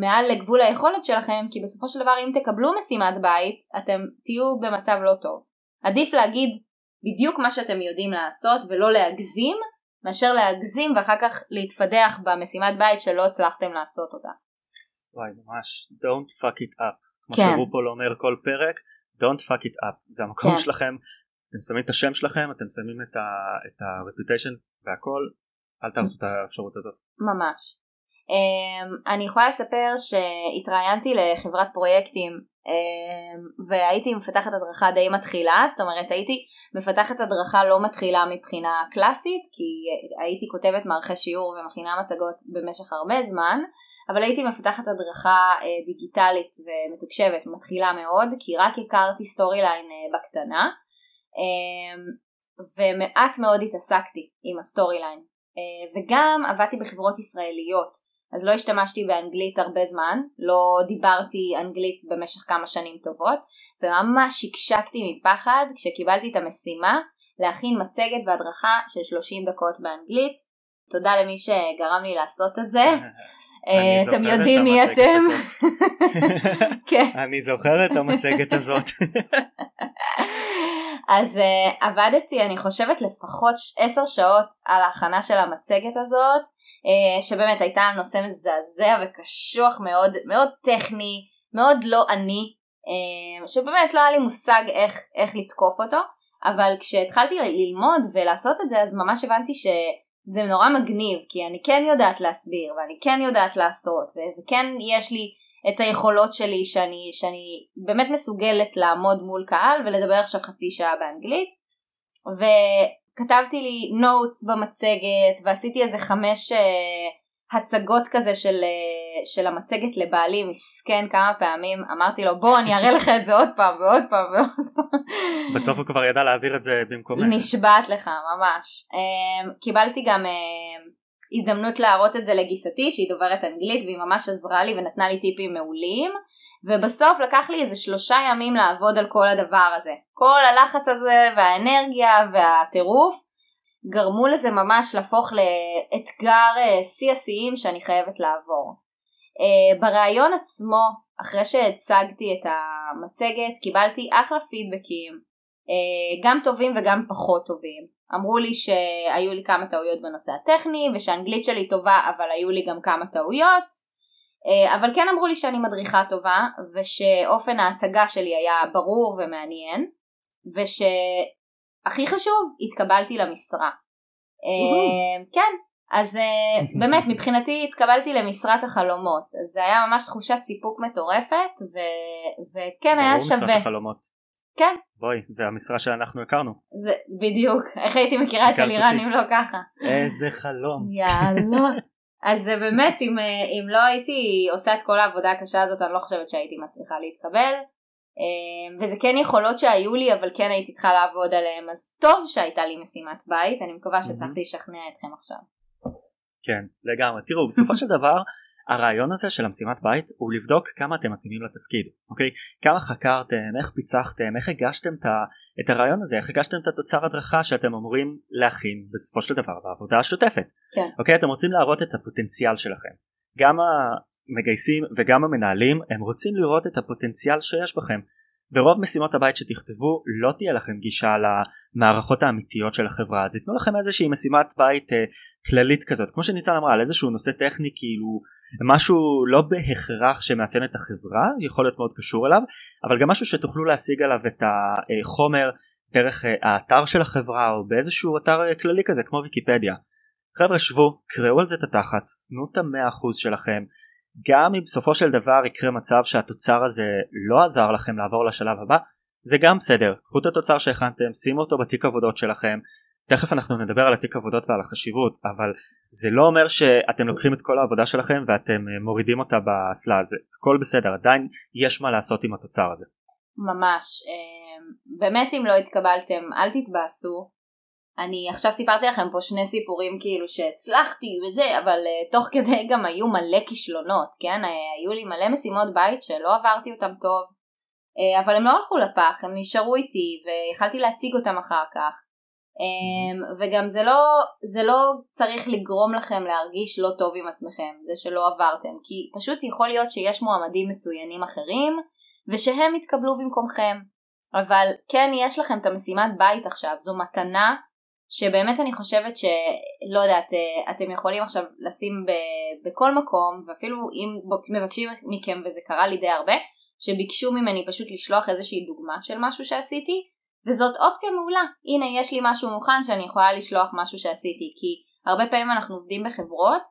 Speaker 2: מעל לגבול היכולת שלכם, כי בסופו של דבר אם תקבלו משימת בית, אתם תהיו במצב לא טוב. עדיף להגיד בדיוק מה שאתם יודעים לעשות ולא להגזים, מאשר להגזים ואחר כך להתפדח במשימת בית שלא הצלחתם לעשות אותה.
Speaker 1: וואי ממש don't fuck it up כמו כן. שרופול אומר כל פרק don't fuck it up זה המקום כן. שלכם אתם שמים את השם שלכם אתם שמים את ה-reputation והכל אל תעשו את האפשרות הזאת
Speaker 2: ממש um, אני יכולה לספר שהתראיינתי לחברת פרויקטים והייתי מפתחת הדרכה די מתחילה זאת אומרת הייתי מפתחת הדרכה לא מתחילה מבחינה קלאסית כי הייתי כותבת מערכי שיעור ומכינה מצגות במשך הרבה זמן אבל הייתי מפתחת הדרכה אה, דיגיטלית ומתוקשבת, מתחילה מאוד, כי רק הכרתי Storyline אה, בקטנה, אה, ומעט מאוד התעסקתי עם ה Storyline, אה, וגם עבדתי בחברות ישראליות, אז לא השתמשתי באנגלית הרבה זמן, לא דיברתי אנגלית במשך כמה שנים טובות, וממש שקשקתי מפחד כשקיבלתי את המשימה להכין מצגת והדרכה של 30 דקות באנגלית. תודה למי שגרם לי לעשות את זה. אה, אתם יודעים מי אתם?
Speaker 1: כן. אני זוכר את המצגת הזאת.
Speaker 2: אז uh, עבדתי אני חושבת לפחות עשר שעות על ההכנה של המצגת הזאת שבאמת הייתה על נושא מזעזע וקשוח מאוד מאוד טכני מאוד לא עני uh, שבאמת לא היה לי מושג איך, איך לתקוף אותו אבל כשהתחלתי ללמוד ולעשות את זה אז ממש הבנתי ש... זה נורא מגניב כי אני כן יודעת להסביר ואני כן יודעת לעשות וכן יש לי את היכולות שלי שאני, שאני באמת מסוגלת לעמוד מול קהל ולדבר עכשיו חצי שעה באנגלית וכתבתי לי נוטס במצגת ועשיתי איזה חמש uh, הצגות כזה של, uh, של המצגת לבעלי מסכן כמה פעמים. אמרתי לו בוא אני אראה לך את זה עוד פעם ועוד פעם ועוד פעם.
Speaker 1: בסוף הוא כבר ידע להעביר את זה במקומך
Speaker 2: נשבעת לך ממש. um, קיבלתי גם uh, הזדמנות להראות את זה לגיסתי שהיא דוברת אנגלית והיא ממש עזרה לי ונתנה לי טיפים מעולים ובסוף לקח לי איזה שלושה ימים לעבוד על כל הדבר הזה כל הלחץ הזה והאנרגיה והטירוף גרמו לזה ממש להפוך לאתגר אה, שיא השיאים שאני חייבת לעבור. Uh, בריאיון עצמו, אחרי שהצגתי את המצגת, קיבלתי אחלה פידבקים, uh, גם טובים וגם פחות טובים. אמרו לי שהיו לי כמה טעויות בנושא הטכני ושהאנגלית שלי טובה אבל היו לי גם כמה טעויות אה, אבל כן אמרו לי שאני מדריכה טובה ושאופן ההצגה שלי היה ברור ומעניין ושהכי חשוב התקבלתי למשרה. אה, כן אז uh, באמת מבחינתי התקבלתי למשרת החלומות אז זה היה ממש תחושת סיפוק מטורפת ו... וכן היה שווה.
Speaker 1: ברור משרת החלומות.
Speaker 2: כן.
Speaker 1: בואי זה המשרה שאנחנו הכרנו.
Speaker 2: זה בדיוק איך הייתי מכירה את אלירן אם לא ככה.
Speaker 1: איזה חלום.
Speaker 2: יאללה. אז זה באמת אם, אה, אם לא הייתי עושה את כל העבודה הקשה הזאת אני לא חושבת שהייתי מצליחה להתקבל. אה, וזה כן יכולות שהיו לי אבל כן הייתי צריכה לעבוד עליהם אז טוב שהייתה לי משימת בית אני מקווה שהצלחתי לשכנע אתכם עכשיו.
Speaker 1: כן לגמרי תראו בסופו של דבר הרעיון הזה של המשימת בית הוא לבדוק כמה אתם מתאימים לתפקיד אוקיי? כמה חקרתם איך פיצחתם איך הגשתם את הרעיון הזה איך הגשתם את התוצר הדרכה שאתם אמורים להכין בסופו של דבר בעבודה השוטפת.
Speaker 2: כן.
Speaker 1: אוקיי? אתם רוצים להראות את הפוטנציאל שלכם. גם המגייסים וגם המנהלים הם רוצים לראות את הפוטנציאל שיש בכם ברוב משימות הבית שתכתבו לא תהיה לכם גישה למערכות האמיתיות של החברה. אז ייתנו לכם איזושהי משימת בית אה, כללית כזאת. כמו שניצן אמרה על איזשהו נושא טכני כאילו משהו לא בהכרח שמאפיין את החברה יכול להיות מאוד קשור אליו אבל גם משהו שתוכלו להשיג עליו את החומר דרך אה, האתר של החברה או באיזשהו אתר אה, כללי כזה כמו ויקיפדיה. חבר'ה שבו קראו על זה את התחת תנו את המאה אחוז שלכם גם אם בסופו של דבר יקרה מצב שהתוצר הזה לא עזר לכם לעבור לשלב הבא זה גם בסדר. קחו את התוצר שהכנתם שימו אותו בתיק עבודות שלכם. תכף אנחנו נדבר על התיק עבודות ועל החשיבות אבל זה לא אומר שאתם לוקחים את כל העבודה שלכם ואתם אה, מורידים אותה באסלה הזה. הכל בסדר עדיין יש מה לעשות עם התוצר הזה.
Speaker 2: ממש. אה, באמת אם לא התקבלתם אל תתבאסו אני עכשיו סיפרתי לכם פה שני סיפורים כאילו שהצלחתי וזה אבל uh, תוך כדי גם היו מלא כישלונות כן? uh, היו לי מלא משימות בית שלא עברתי אותם טוב uh, אבל הם לא הלכו לפח הם נשארו איתי ויכלתי להציג אותם אחר כך. um, וגם זה לא זה לא צריך לגרום לכם להרגיש לא טוב עם עצמכם זה שלא עברתם כי פשוט יכול להיות שיש מועמדים מצוינים אחרים ושהם יתקבלו במקומכם. אבל כן יש לכם את המשימת בית עכשיו זו מתנה שבאמת אני חושבת שלא יודעת אה, אתם יכולים עכשיו לשים ב, בכל מקום ואפילו אם מבקשים מכם וזה קרה לי די הרבה שביקשו ממני פשוט לשלוח איזושהי דוגמה של משהו שעשיתי וזאת אופציה מעולה. הנה יש לי משהו מוכן שאני יכולה לשלוח משהו שעשיתי כי הרבה פעמים אנחנו עובדים בחברות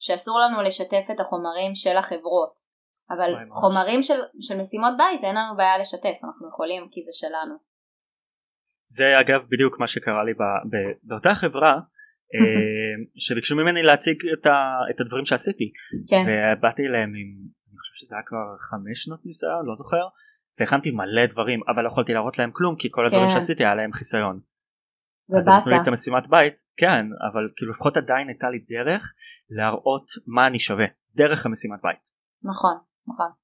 Speaker 2: שאסור לנו לשתף את החומרים של החברות. אבל חומרים של, של משימות בית אין לנו בעיה לשתף אנחנו יכולים כי זה שלנו
Speaker 1: זה אגב בדיוק מה שקרה לי באותה חברה אה, שביקשו ממני להציג את, ה, את הדברים שעשיתי כן. ובאתי אליהם עם אני חושב שזה היה כבר חמש שנות ניסיון לא זוכר והכנתי מלא דברים אבל לא יכולתי להראות להם כלום כי כל הדברים כן. שעשיתי היה להם חיסיון.
Speaker 2: אז הם נתנו
Speaker 1: לי את המשימת בית כן אבל כאילו לפחות עדיין הייתה לי דרך להראות מה אני שווה דרך המשימת בית.
Speaker 2: נכון נכון.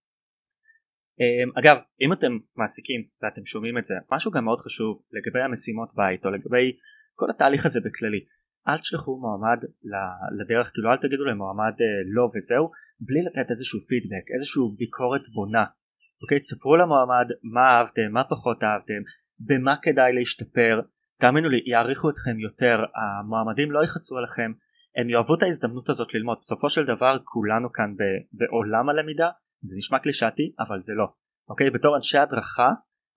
Speaker 1: אמ, אגב אם אתם מעסיקים ואתם שומעים את זה משהו גם מאוד חשוב לגבי המשימות בית או לגבי כל התהליך הזה בכללי. אל תשלחו מועמד לדרך כאילו אל תגידו למועמד אה, לא וזהו בלי לתת איזשהו פידבק איזשהו ביקורת בונה. אוקיי? תספרו למועמד מה אהבתם מה פחות אהבתם במה כדאי להשתפר. תאמינו לי יעריכו אתכם יותר המועמדים לא יכעסו עליכם הם יאהבו את ההזדמנות הזאת ללמוד. בסופו של דבר כולנו כאן בעולם הלמידה זה נשמע קלישאתי אבל זה לא. אוקיי? בתור אנשי הדרכה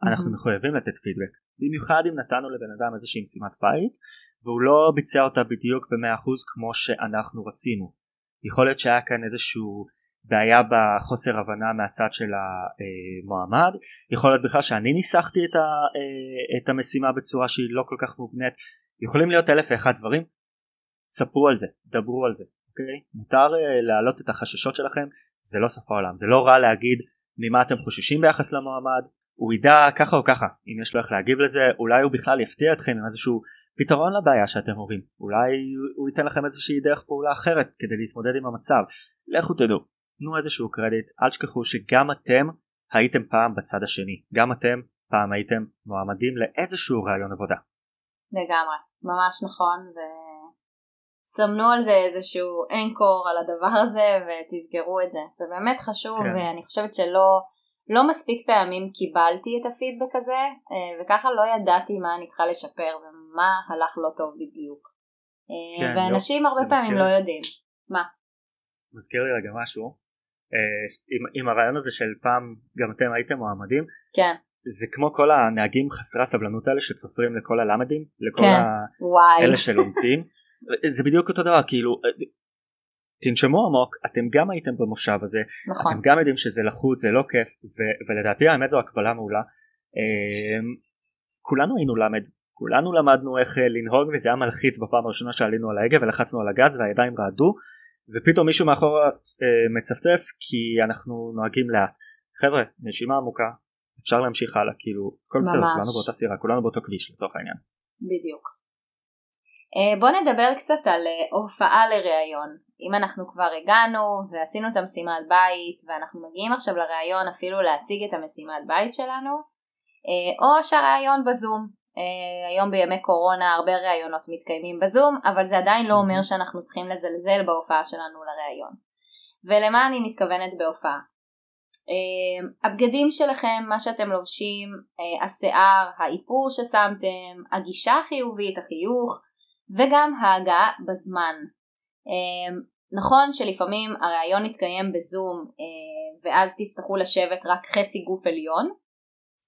Speaker 1: אנחנו. מחויבים לתת פידבק. במיוחד אם נתנו לבן אדם איזושהי משימת בית והוא לא ביצע אותה בדיוק ב-100% כמו שאנחנו רצינו. יכול להיות שהיה כאן איזשהו בעיה בחוסר הבנה מהצד של המועמד. יכול להיות בכלל שאני ניסחתי את, ה, אה, את המשימה בצורה שהיא לא כל כך מובנית. יכולים להיות אלף ואחד דברים. ספרו על זה דברו על זה אוקיי? מותר uh, להעלות את החששות שלכם. זה לא סוף העולם. זה לא רע להגיד ממה אתם חוששים ביחס למועמד. הוא ידע ככה או ככה. אם יש לו איך להגיב לזה אולי הוא בכלל יפתיע אתכם עם איזשהו פתרון לבעיה שאתם אומרים אולי הוא ייתן לכם איזושהי דרך פעולה אחרת כדי להתמודד עם המצב. לכו תדעו. תנו איזשהו קרדיט. אל תשכחו שגם אתם הייתם פעם בצד השני. גם אתם פעם הייתם מועמדים לאיזשהו רעיון עבודה.
Speaker 2: לגמרי. ממש נכון ו... סמנו על זה איזשהו אנקור על הדבר הזה ותסגרו את זה. זה באמת חשוב כן. ואני חושבת שלא לא מספיק פעמים קיבלתי את הפידבק הזה אה, וככה לא ידעתי מה אני צריכה לשפר ומה הלך לא טוב בדיוק. אה, כן, לא. ואנשים לא, הרבה פעמים מזכיר... לא יודעים. מה?
Speaker 1: מזכיר לי רגע משהו. עם, עם הרעיון הזה של פעם גם אתם הייתם מועמדים
Speaker 2: כן
Speaker 1: זה כמו כל הנהגים חסרי הסבלנות האלה שצופרים לכל הלמדים לכל
Speaker 2: כן. וואי
Speaker 1: האלה שלומדים זה בדיוק אותו דבר כאילו תנשמו עמוק אתם גם הייתם במושב הזה
Speaker 2: נכון
Speaker 1: אתם גם יודעים שזה לחוץ זה לא כיף ו- ולדעתי האמת זו הקבלה מעולה אמ, כולנו היינו למד כולנו למדנו איך אה, לנהוג וזה היה מלחיץ בפעם הראשונה שעלינו על ההגה ולחצנו על הגז והידיים רעדו ופתאום מישהו מאחורה אה, מצפצף כי אנחנו נוהגים לאט חבר'ה נשימה עמוקה אפשר להמשיך הלאה כאילו כל בסדר כולנו באותה סירה כולנו באותו כביש לצורך העניין.
Speaker 2: בדיוק. אה, בוא נדבר קצת על אה, הופעה לראיון. אם אנחנו כבר הגענו ועשינו את המשימת בית ואנחנו מגיעים עכשיו לראיון אפילו להציג את המשימת בית שלנו אה, או שהראיון בזום. היום בימי קורונה הרבה ראיונות מתקיימים בזום אבל זה עדיין לא אומר שאנחנו צריכים לזלזל בהופעה שלנו לראיון. ולמה אני מתכוונת בהופעה? הבגדים שלכם, מה שאתם לובשים, השיער, האיפור ששמתם, הגישה החיובית, החיוך, וגם ההגעה בזמן. אמ, נכון שלפעמים הראיון יתקיים בזום אה, ואז תצטרכו לשבת רק חצי גוף עליון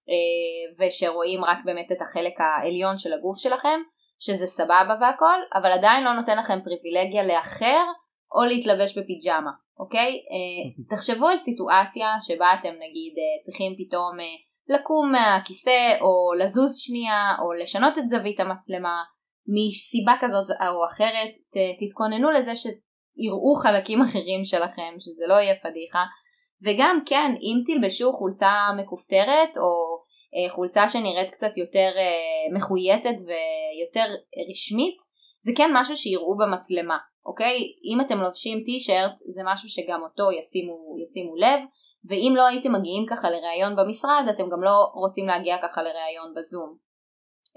Speaker 2: אה, ושרואים רק באמת את החלק העליון של הגוף שלכם שזה סבבה והכל אבל עדיין לא נותן לכם פריבילגיה לאחר או להתלבש בפיג'מה אוקיי? אה, תחשבו על סיטואציה שבה אתם נגיד צריכים פתאום לקום מהכיסא או לזוז שנייה או לשנות את זווית המצלמה מסיבה כזאת או אחרת תתכוננו לזה שיראו חלקים אחרים שלכם שזה לא יהיה פדיחה. וגם כן אם תלבשו חולצה מכופתרת או אה, חולצה שנראית קצת יותר אה, מחויטת ויותר רשמית זה כן משהו שיראו במצלמה אוקיי? אם אתם לובשים טישרט זה משהו שגם אותו ישימו, ישימו לב. ואם לא הייתם מגיעים ככה לראיון במשרד אתם גם לא רוצים להגיע ככה לראיון בזום.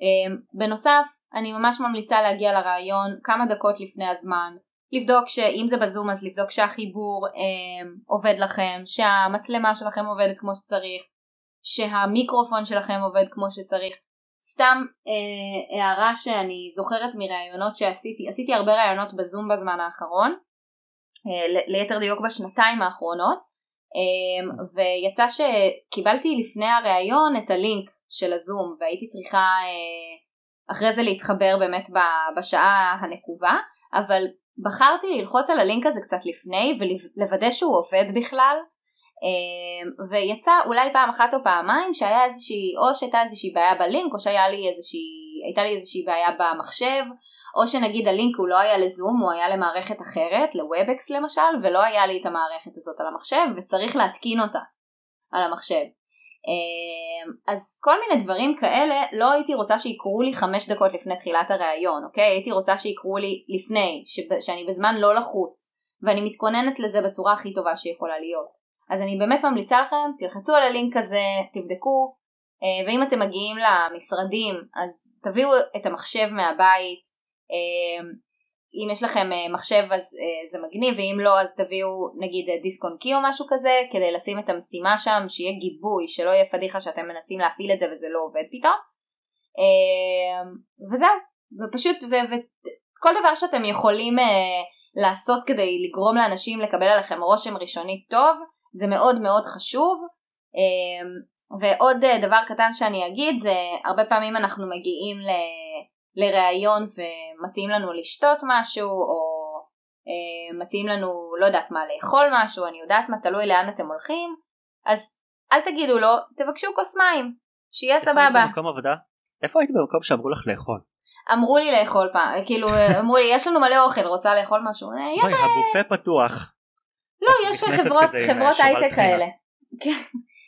Speaker 2: אמ, בנוסף אני ממש ממליצה להגיע לרעיון כמה דקות לפני הזמן לבדוק שאם זה בזום אז לבדוק שהחיבור אה, עובד לכם, שהמצלמה שלכם עובדת כמו שצריך, שהמיקרופון שלכם עובד כמו שצריך. סתם אה, הערה שאני זוכרת מראיונות שעשיתי, עשיתי הרבה ראיונות בזום בזמן האחרון, אה, ליתר דיוק בשנתיים האחרונות, אה, ויצא שקיבלתי לפני הראיון את הלינק של הזום והייתי צריכה אה, אחרי זה להתחבר באמת בשעה הנקובה אבל בחרתי ללחוץ על הלינק הזה קצת לפני ולוודא שהוא עובד בכלל. אה, ויצא אולי פעם אחת או פעמיים שהיה איזושהי או שהייתה איזושהי בעיה בלינק או שהייתה לי איזושהי לי איזושהי בעיה במחשב או שנגיד הלינק הוא לא היה לזום הוא היה למערכת אחרת ל Webex למשל ולא היה לי את המערכת הזאת על המחשב וצריך להתקין אותה על המחשב. אמ, אז כל מיני דברים כאלה לא הייתי רוצה שיקרו לי חמש דקות לפני תחילת הראיון, אוקיי? הייתי רוצה שיקרו לי לפני, שאני בזמן לא לחוץ, ואני מתכוננת לזה בצורה הכי טובה שיכולה להיות. אז אני באמת ממליצה לכם, תלחצו על הלינק הזה, תבדקו, אה, ואם אתם מגיעים למשרדים אז תביאו את המחשב מהבית, אמ, אם יש לכם אה, מחשב אז אה, זה מגניב ואם לא אז תביאו נגיד אה, דיסק און קי או משהו כזה כדי לשים את המשימה שם שיהיה גיבוי שלא יהיה פדיחה שאתם מנסים להפעיל את זה וזה לא עובד פתאום. וזהו ופשוט וכל דבר שאתם יכולים לעשות כדי לגרום לאנשים לקבל עליכם רושם ראשוני טוב זה מאוד מאוד חשוב. ועוד דבר קטן שאני אגיד זה הרבה פעמים אנחנו מגיעים ל... לראיון ומציעים לנו לשתות משהו או אה, מציעים לנו לא יודעת מה לאכול משהו אני יודעת מה תלוי לאן אתם הולכים אז אל תגידו לו תבקשו כוס מים שיהיה סבבה. איפה
Speaker 1: היית במקום עבודה? איפה היית במקום שאמרו לך לאכול?
Speaker 2: אמרו לי לאכול פעם כאילו אמרו לי יש לנו מלא אוכל רוצה לאכול משהו? אה,
Speaker 1: יש... הבופה פתוח.
Speaker 2: לא יש חברות חברות הייטק כאלה.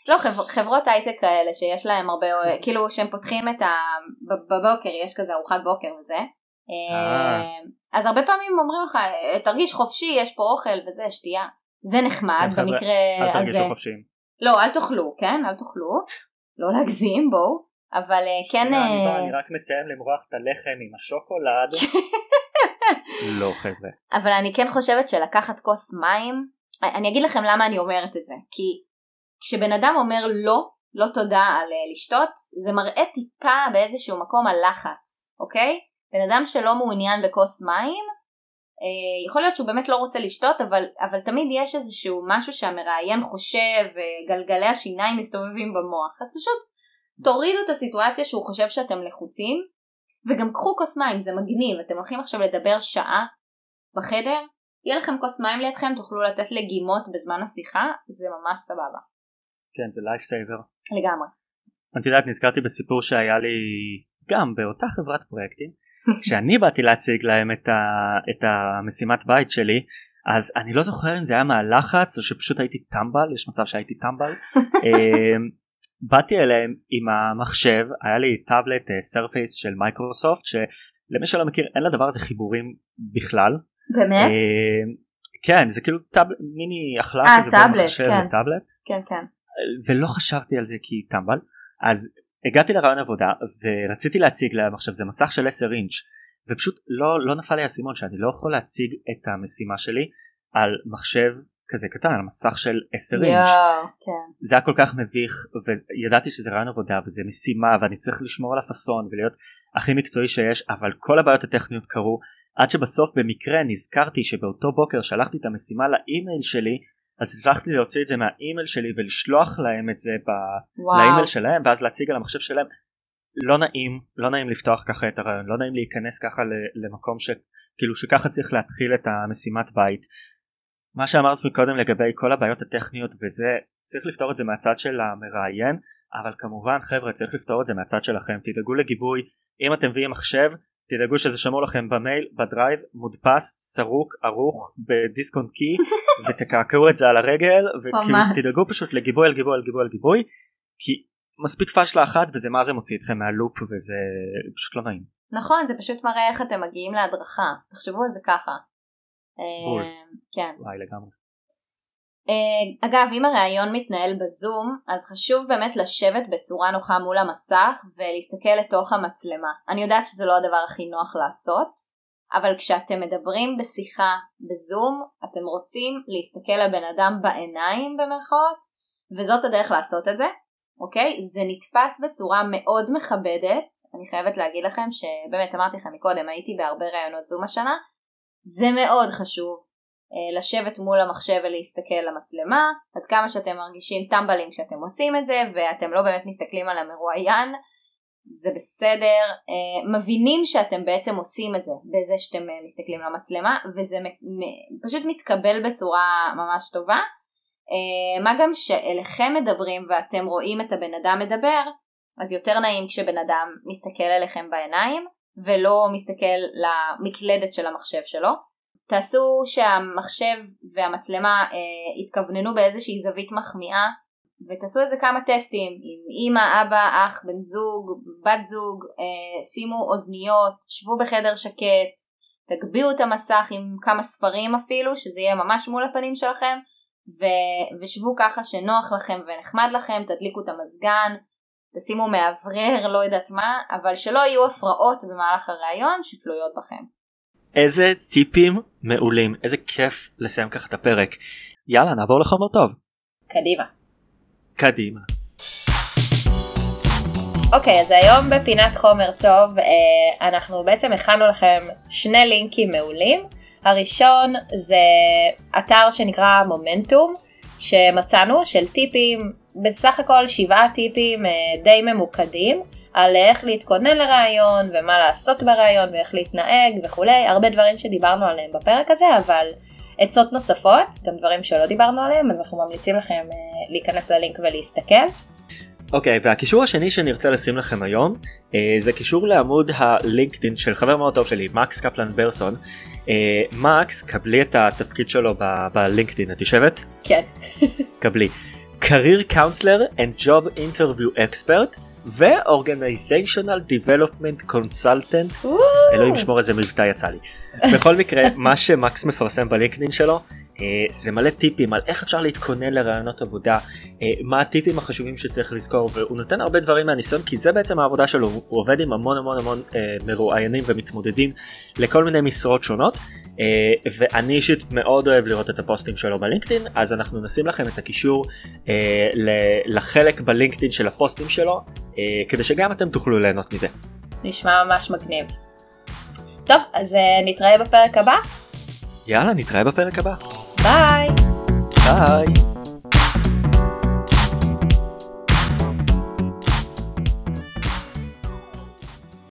Speaker 2: כן. לא, חבר, חברות הייטק כאלה שיש להם הרבה, כאילו שהם פותחים את ה... בבוקר, יש כזה ארוחת בוקר וזה. אה. אז הרבה פעמים אומרים לך, תרגיש חופשי, יש פה אוכל וזה, שתייה. זה נחמד במקרה הזה.
Speaker 1: אל תרגישו חופשיים.
Speaker 2: לא, אל תאכלו, כן? אל תאכלו. לא להגזים, בואו. אבל אה, כן...
Speaker 1: אה, אני רק מסיים למרוח את הלחם עם השוקולד. לא חבר'ה.
Speaker 2: אבל אני כן חושבת שלקחת כוס מים, אני אגיד לכם למה אני אומרת את זה. כי כשבן אדם אומר לא, לא תודה על uh, לשתות, זה מראה טיפה באיזשהו מקום על לחץ, אוקיי? בן אדם שלא מעוניין בכוס מים, אה, יכול להיות שהוא באמת לא רוצה לשתות אבל, אבל תמיד יש איזשהו משהו שהמראיין חושב וגלגלי השיניים מסתובבים במוח אז פשוט תורידו את הסיטואציה שהוא חושב שאתם לחוצים וגם קחו כוס מים זה מגניב אתם הולכים עכשיו לדבר שעה בחדר יהיה לכם כוס מים לידכם תוכלו לתת לגימות בזמן השיחה זה ממש סבבה.
Speaker 1: כן זה לייף סייבר.
Speaker 2: לגמרי.
Speaker 1: את יודעת נזכרתי בסיפור שהיה לי גם באותה חברת פרויקטים כשאני באתי להציג להם את, ה, את המשימת בית שלי אז אני לא זוכר אם זה היה מהלחץ או שפשוט הייתי טמבל יש מצב שהייתי טמבל אמ, באתי אליהם עם המחשב היה לי טאבלט Surface של מייקרוסופט שלמי שלא מכיר אין לדבר הזה חיבורים בכלל.
Speaker 2: באמת?
Speaker 1: אמ, כן זה כאילו טאבלט מין
Speaker 2: הכלאה
Speaker 1: כזה בין מחשב
Speaker 2: כן.
Speaker 1: לטאבלט
Speaker 2: כן כן.
Speaker 1: ולא חשבתי על זה כי טמבל אז הגעתי לרעיון עבודה ורציתי להציג להם עכשיו זה מסך של 10 אינץ' ופשוט לא, לא נפל לי האסימון שאני לא יכול להציג את המשימה שלי על מחשב כזה קטן על מסך של 10 אינץ'
Speaker 2: כן.
Speaker 1: זה היה כל כך מביך וידעתי שזה רעיון עבודה וזה משימה ואני צריך לשמור על הפאסון ולהיות הכי מקצועי שיש אבל כל הבעיות הטכניות קרו עד שבסוף במקרה נזכרתי שבאותו בוקר שלחתי את המשימה לאימייל שלי אז הצלחתי להוציא את זה מהאימייל שלי ולשלוח להם את זה ב... לאימייל שלהם ואז להציג על המחשב שלהם. לא נעים לא נעים לפתוח ככה את הראיון לא נעים להיכנס ככה למקום שכאילו שככה צריך להתחיל את המשימת בית. מה שאמרת מקודם לגבי כל הבעיות הטכניות וזה צריך לפתור את זה מהצד של המראיין אבל כמובן חבר'ה צריך לפתור את זה מהצד שלכם. תדאגו לגיבוי. אם אתם מביאים מחשב תדאגו שזה שמור לכם במייל בדרייב מודפס סרוק ערוך בדיסק און קי ותקעקעו את זה על הרגל וכאילו
Speaker 2: ממש.
Speaker 1: תדאגו פשוט לגיבוי על גיבוי על גיבוי על גיבוי כי מספיק פאשלה אחת וזה מה זה מוציא אתכם מהלופ וזה פשוט לא נעים.
Speaker 2: נכון זה פשוט מראה איך אתם מגיעים להדרכה תחשבו על זה ככה.
Speaker 1: בול.
Speaker 2: אה, כן.
Speaker 1: וואי לגמרי.
Speaker 2: אה, אגב אם הראיון מתנהל בזום אז חשוב באמת לשבת בצורה נוחה מול המסך ולהסתכל לתוך המצלמה. אני יודעת שזה לא הדבר הכי נוח לעשות אבל כשאתם מדברים בשיחה בזום אתם רוצים להסתכל לבן אדם בעיניים במרכאות וזאת הדרך לעשות את זה אוקיי? זה נתפס בצורה מאוד מכבדת אני חייבת להגיד לכם שבאמת אמרתי לכם מקודם הייתי בהרבה ראיונות זום השנה זה מאוד חשוב לשבת מול המחשב ולהסתכל למצלמה, עד כמה שאתם מרגישים טמבלים כשאתם עושים את זה ואתם לא באמת מסתכלים על המרואיין, זה בסדר, אה, מבינים שאתם בעצם עושים את זה בזה שאתם אה, מסתכלים למצלמה וזה פשוט מתקבל בצורה ממש טובה. אה, מה גם שאליכם מדברים ואתם רואים את הבן אדם מדבר, אז יותר נעים כשבן אדם מסתכל אליכם בעיניים ולא מסתכל למקלדת של המחשב שלו. תעשו שהמחשב והמצלמה אה, יתכווננו באיזושהי זווית מחמיאה ותעשו איזה כמה טסטים עם אמא, אבא, אח, בן זוג, בת זוג, אה, שימו אוזניות, שבו בחדר שקט, תגביהו את המסך עם כמה ספרים אפילו, שזה יהיה ממש מול הפנים שלכם, ו- ושבו ככה שנוח לכם ונחמד לכם, תדליקו את המזגן, תשימו מאוורר, לא יודעת מה, אבל שלא יהיו הפרעות במהלך הראיון שתלויות בכם.
Speaker 1: איזה טיפים מעולים איזה כיף לסיים ככה את הפרק. יאללה נעבור לחומר טוב.
Speaker 2: קדימה.
Speaker 1: קדימה.
Speaker 2: אוקיי, אז היום בפינת חומר טוב אה, אנחנו בעצם הכנו לכם שני לינקים מעולים. הראשון זה אתר שנקרא מומנטום שמצאנו של טיפים, בסך הכל שבעה טיפים אה, די ממוקדים על איך להתכונן לראיון ומה לעשות בראיון ואיך להתנהג וכולי, הרבה דברים שדיברנו עליהם בפרק הזה, אבל עצות נוספות, גם דברים שלא דיברנו עליהם, אז אנחנו ממליצים לכם אה, להיכנס ללינק ולהסתכל.
Speaker 1: אוקיי והקישור השני שנרצה לשים לכם היום אה, זה קישור לעמוד הלינקדאין של חבר מאוד טוב שלי מקס קפלן ברסון. אה, מקס קבלי את התפקיד שלו בלינקדאין את יושבת?
Speaker 2: כן.
Speaker 1: קבלי. career counselor and job interview expert ו-organizational development consultant. אלוהים ישמור איזה מבטא יצא לי. בכל מקרה מה שמקס מפרסם בלינקדאין שלו אה, זה מלא טיפים על איך אפשר להתכונן לרעיונות עבודה אה, מה הטיפים החשובים שצריך לזכור והוא נותן הרבה דברים מהניסיון כי זה בעצם העבודה שלו הוא עובד עם המון המון המון אה, מרואיינים ומתמודדים לכל מיני משרות שונות ואני אישית מאוד אוהב לראות את הפוסטים שלו בלינקדאין אז אנחנו נשים לכם את הקישור אה, לחלק בלינקדאין של הפוסטים שלו אה, כדי שגם אתם תוכלו ליהנות מזה.
Speaker 2: נשמע ממש מגניב. טוב, אז אה, נתראה בפרק הבא.
Speaker 1: יאללה, נתראה בפרק הבא.
Speaker 2: ביי!
Speaker 1: ביי!